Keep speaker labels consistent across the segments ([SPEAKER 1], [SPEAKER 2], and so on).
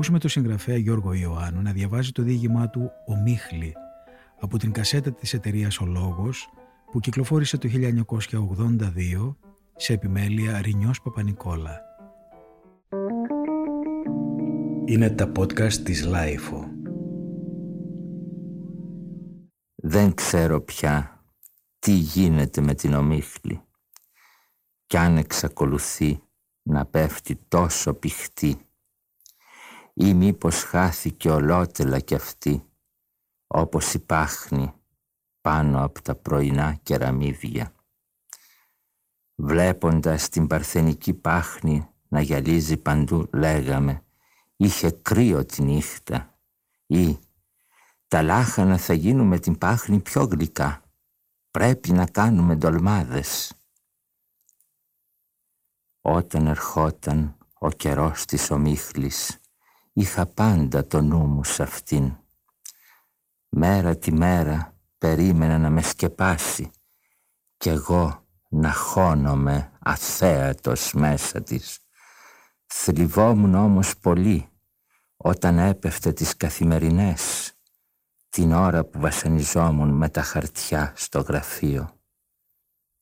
[SPEAKER 1] ακούσουμε τον συγγραφέα Γιώργο Ιωάννου να διαβάζει το διήγημά του «Ομίχλη» από την κασέτα της εταιρείας «Ο Λόγος» που κυκλοφόρησε το 1982 σε επιμέλεια Ρινιός Παπανικόλα. Είναι τα podcast της LiFO.
[SPEAKER 2] Δεν ξέρω πια τι γίνεται με την ομίχλη κι αν εξακολουθεί να πέφτει τόσο πηχτή ή μήπως χάθηκε ολότελα κι αυτή όπως η πάχνη πάνω από τα πρωινά κεραμίδια. Βλέποντας την παρθενική πάχνη να γυαλίζει παντού λέγαμε είχε κρύο τη νύχτα ή τα λάχανα θα γίνουν με την πάχνη πιο γλυκά. Πρέπει να κάνουμε ντολμάδες. Όταν ερχόταν ο καιρός της ομίχλης, είχα πάντα το νου μου σ' αυτήν. Μέρα τη μέρα περίμενα να με σκεπάσει κι εγώ να χώνομαι αθέατος μέσα της. Θλιβόμουν όμως πολύ όταν έπεφτε τις καθημερινές την ώρα που βασανιζόμουν με τα χαρτιά στο γραφείο.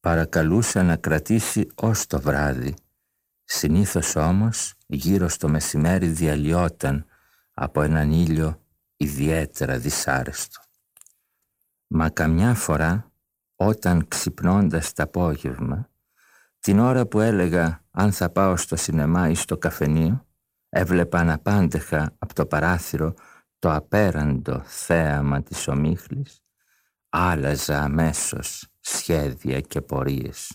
[SPEAKER 2] Παρακαλούσα να κρατήσει ως το βράδυ. Συνήθως όμως γύρω στο μεσημέρι διαλυόταν από έναν ήλιο ιδιαίτερα δυσάρεστο. Μα καμιά φορά όταν ξυπνώντας το απόγευμα την ώρα που έλεγα αν θα πάω στο σινεμά ή στο καφενείο έβλεπα αναπάντεχα από το παράθυρο το απέραντο θέαμα της ομίχλης άλλαζα αμέσως σχέδια και πορείες.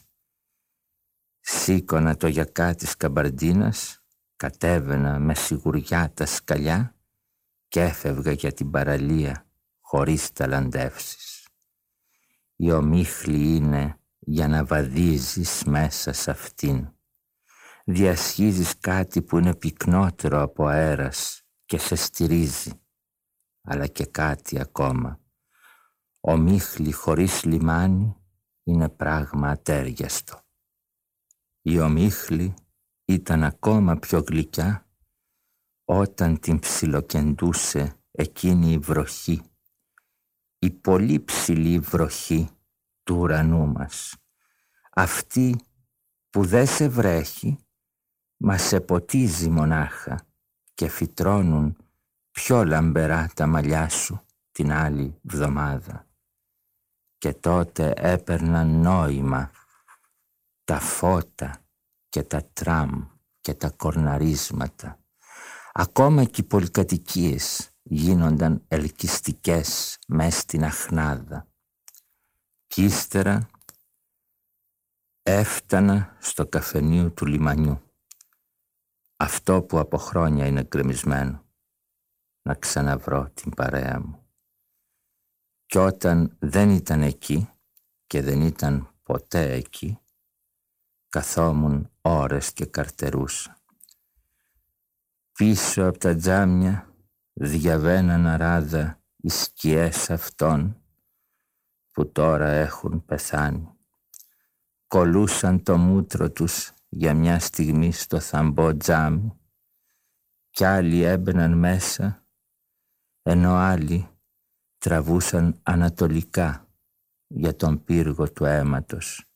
[SPEAKER 2] Σήκωνα το γιακά της καμπαρντίνας, κατέβαινα με σιγουριά τα σκαλιά και έφευγα για την παραλία χωρίς ταλαντεύσεις. Η ομίχλη είναι για να βαδίζεις μέσα σε αυτήν. Διασχίζεις κάτι που είναι πυκνότερο από αέρας και σε στηρίζει αλλά και κάτι ακόμα. Ο μίχλη χωρίς λιμάνι είναι πράγμα ατέριαστο. Η ομίχλη ήταν ακόμα πιο γλυκιά όταν την ψιλοκεντούσε εκείνη η βροχή, η πολύ ψηλή βροχή του ουρανού μας. Αυτή που δεν σε βρέχει, μα σε ποτίζει μονάχα και φυτρώνουν πιο λαμπερά τα μαλλιά σου την άλλη βδομάδα. Και τότε έπαιρναν νόημα τα φώτα και τα τραμ και τα κορναρίσματα. Ακόμα και οι πολυκατοικίες γίνονταν ελκυστικές μες στην αχνάδα. Κι ύστερα έφτανα στο καφενείο του λιμανιού. Αυτό που από χρόνια είναι γκρεμισμένο να ξαναβρω την παρέα μου. Κι όταν δεν ήταν εκεί και δεν ήταν ποτέ εκεί, καθόμουν ώρες και καρτερούσα. Πίσω από τα τζάμια διαβαίναν αράδα οι σκιές αυτών που τώρα έχουν πεθάνει. Κολούσαν το μούτρο τους για μια στιγμή στο θαμπό τζάμι κι άλλοι έμπαιναν μέσα ενώ άλλοι τραβούσαν ανατολικά για τον πύργο του αίματος.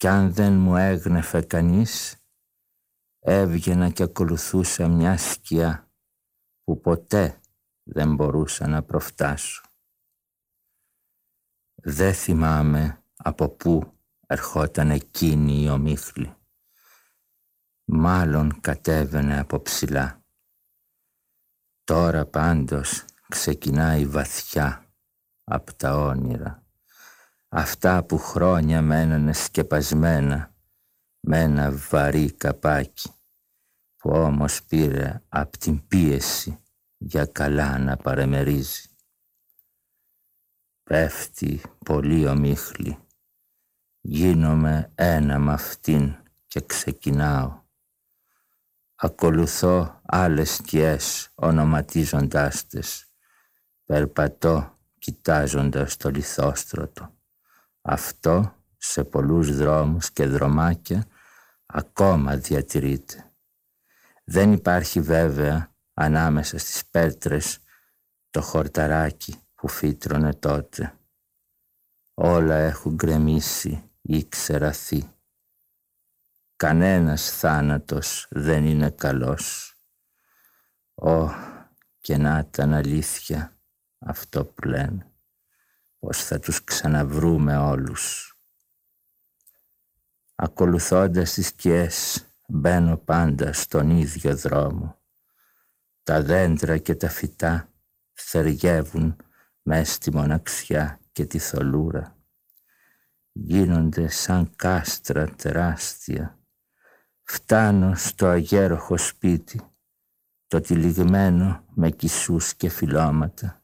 [SPEAKER 2] Κι αν δεν μου έγνεφε κανείς, έβγαινα και ακολουθούσα μια σκιά που ποτέ δεν μπορούσα να προφτάσω. Δεν θυμάμαι από πού ερχόταν εκείνη η ομίχλη. Μάλλον κατέβαινε από ψηλά. Τώρα πάντως ξεκινάει βαθιά από τα όνειρα. Αυτά που χρόνια μένανε σκεπασμένα με ένα βαρύ καπάκι που όμως πήρε από την πίεση για καλά να παρεμερίζει. Πέφτει πολύ ομίχλη. Γίνομαι ένα με αυτήν και ξεκινάω Ακολουθώ άλλες σκιές ονοματίζοντάς τες. Περπατώ κοιτάζοντας το λιθόστρωτο. Αυτό σε πολλούς δρόμους και δρομάκια ακόμα διατηρείται. Δεν υπάρχει βέβαια ανάμεσα στις πέτρες το χορταράκι που φύτρωνε τότε. Όλα έχουν γκρεμίσει ή ξεραθεί. Κανένας θάνατος δεν είναι καλός. Ω, και να ήταν αλήθεια αυτό που λένε. Πως θα τους ξαναβρούμε όλους. Ακολουθώντας τις σκιές μπαίνω πάντα στον ίδιο δρόμο. Τα δέντρα και τα φυτά θεργεύουν μες στη μοναξιά και τη θολούρα. Γίνονται σαν κάστρα τεράστια. Φτάνω στο αγέροχο σπίτι, το τυλιγμένο με κισούς και φυλώματα.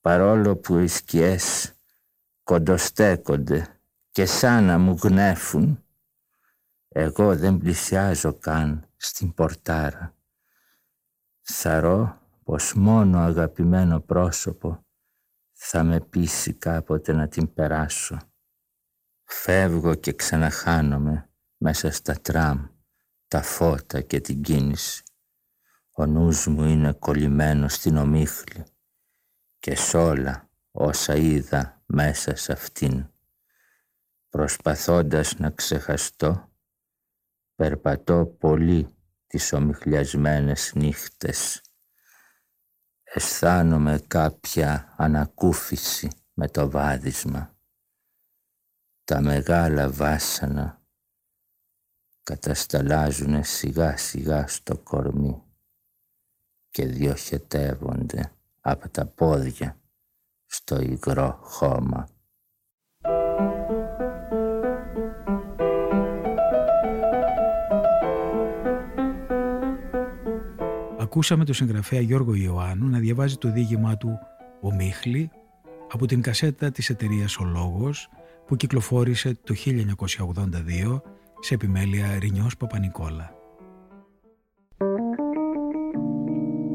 [SPEAKER 2] Παρόλο που οι σκιές κοντοστέκονται και σαν να μου γνέφουν, εγώ δεν πλησιάζω καν στην πορτάρα. Θαρώ πως μόνο αγαπημένο πρόσωπο θα με πείσει κάποτε να την περάσω. Φεύγω και ξαναχάνομαι μέσα στα τραμ, τα φώτα και την κίνηση. Ο νους μου είναι κολλημένος στην ομίχλη και σ' όλα όσα είδα μέσα σε αυτήν. Προσπαθώντας να ξεχαστώ, περπατώ πολύ τις ομιχλιασμένες νύχτες. Αισθάνομαι κάποια ανακούφιση με το βάδισμα. Τα μεγάλα βάσανα κατασταλάζουν σιγά σιγά στο κορμί και διοχετεύονται από τα πόδια στο υγρό χώμα.
[SPEAKER 1] Ακούσαμε τον συγγραφέα Γιώργο Ιωάννου να διαβάζει το δίγημά του «Ο Μίχλη» από την κασέτα της εταιρείας «Ο Λόγος» που κυκλοφόρησε το 1982 σε επιμέλεια Ρινιός Παπανικόλα.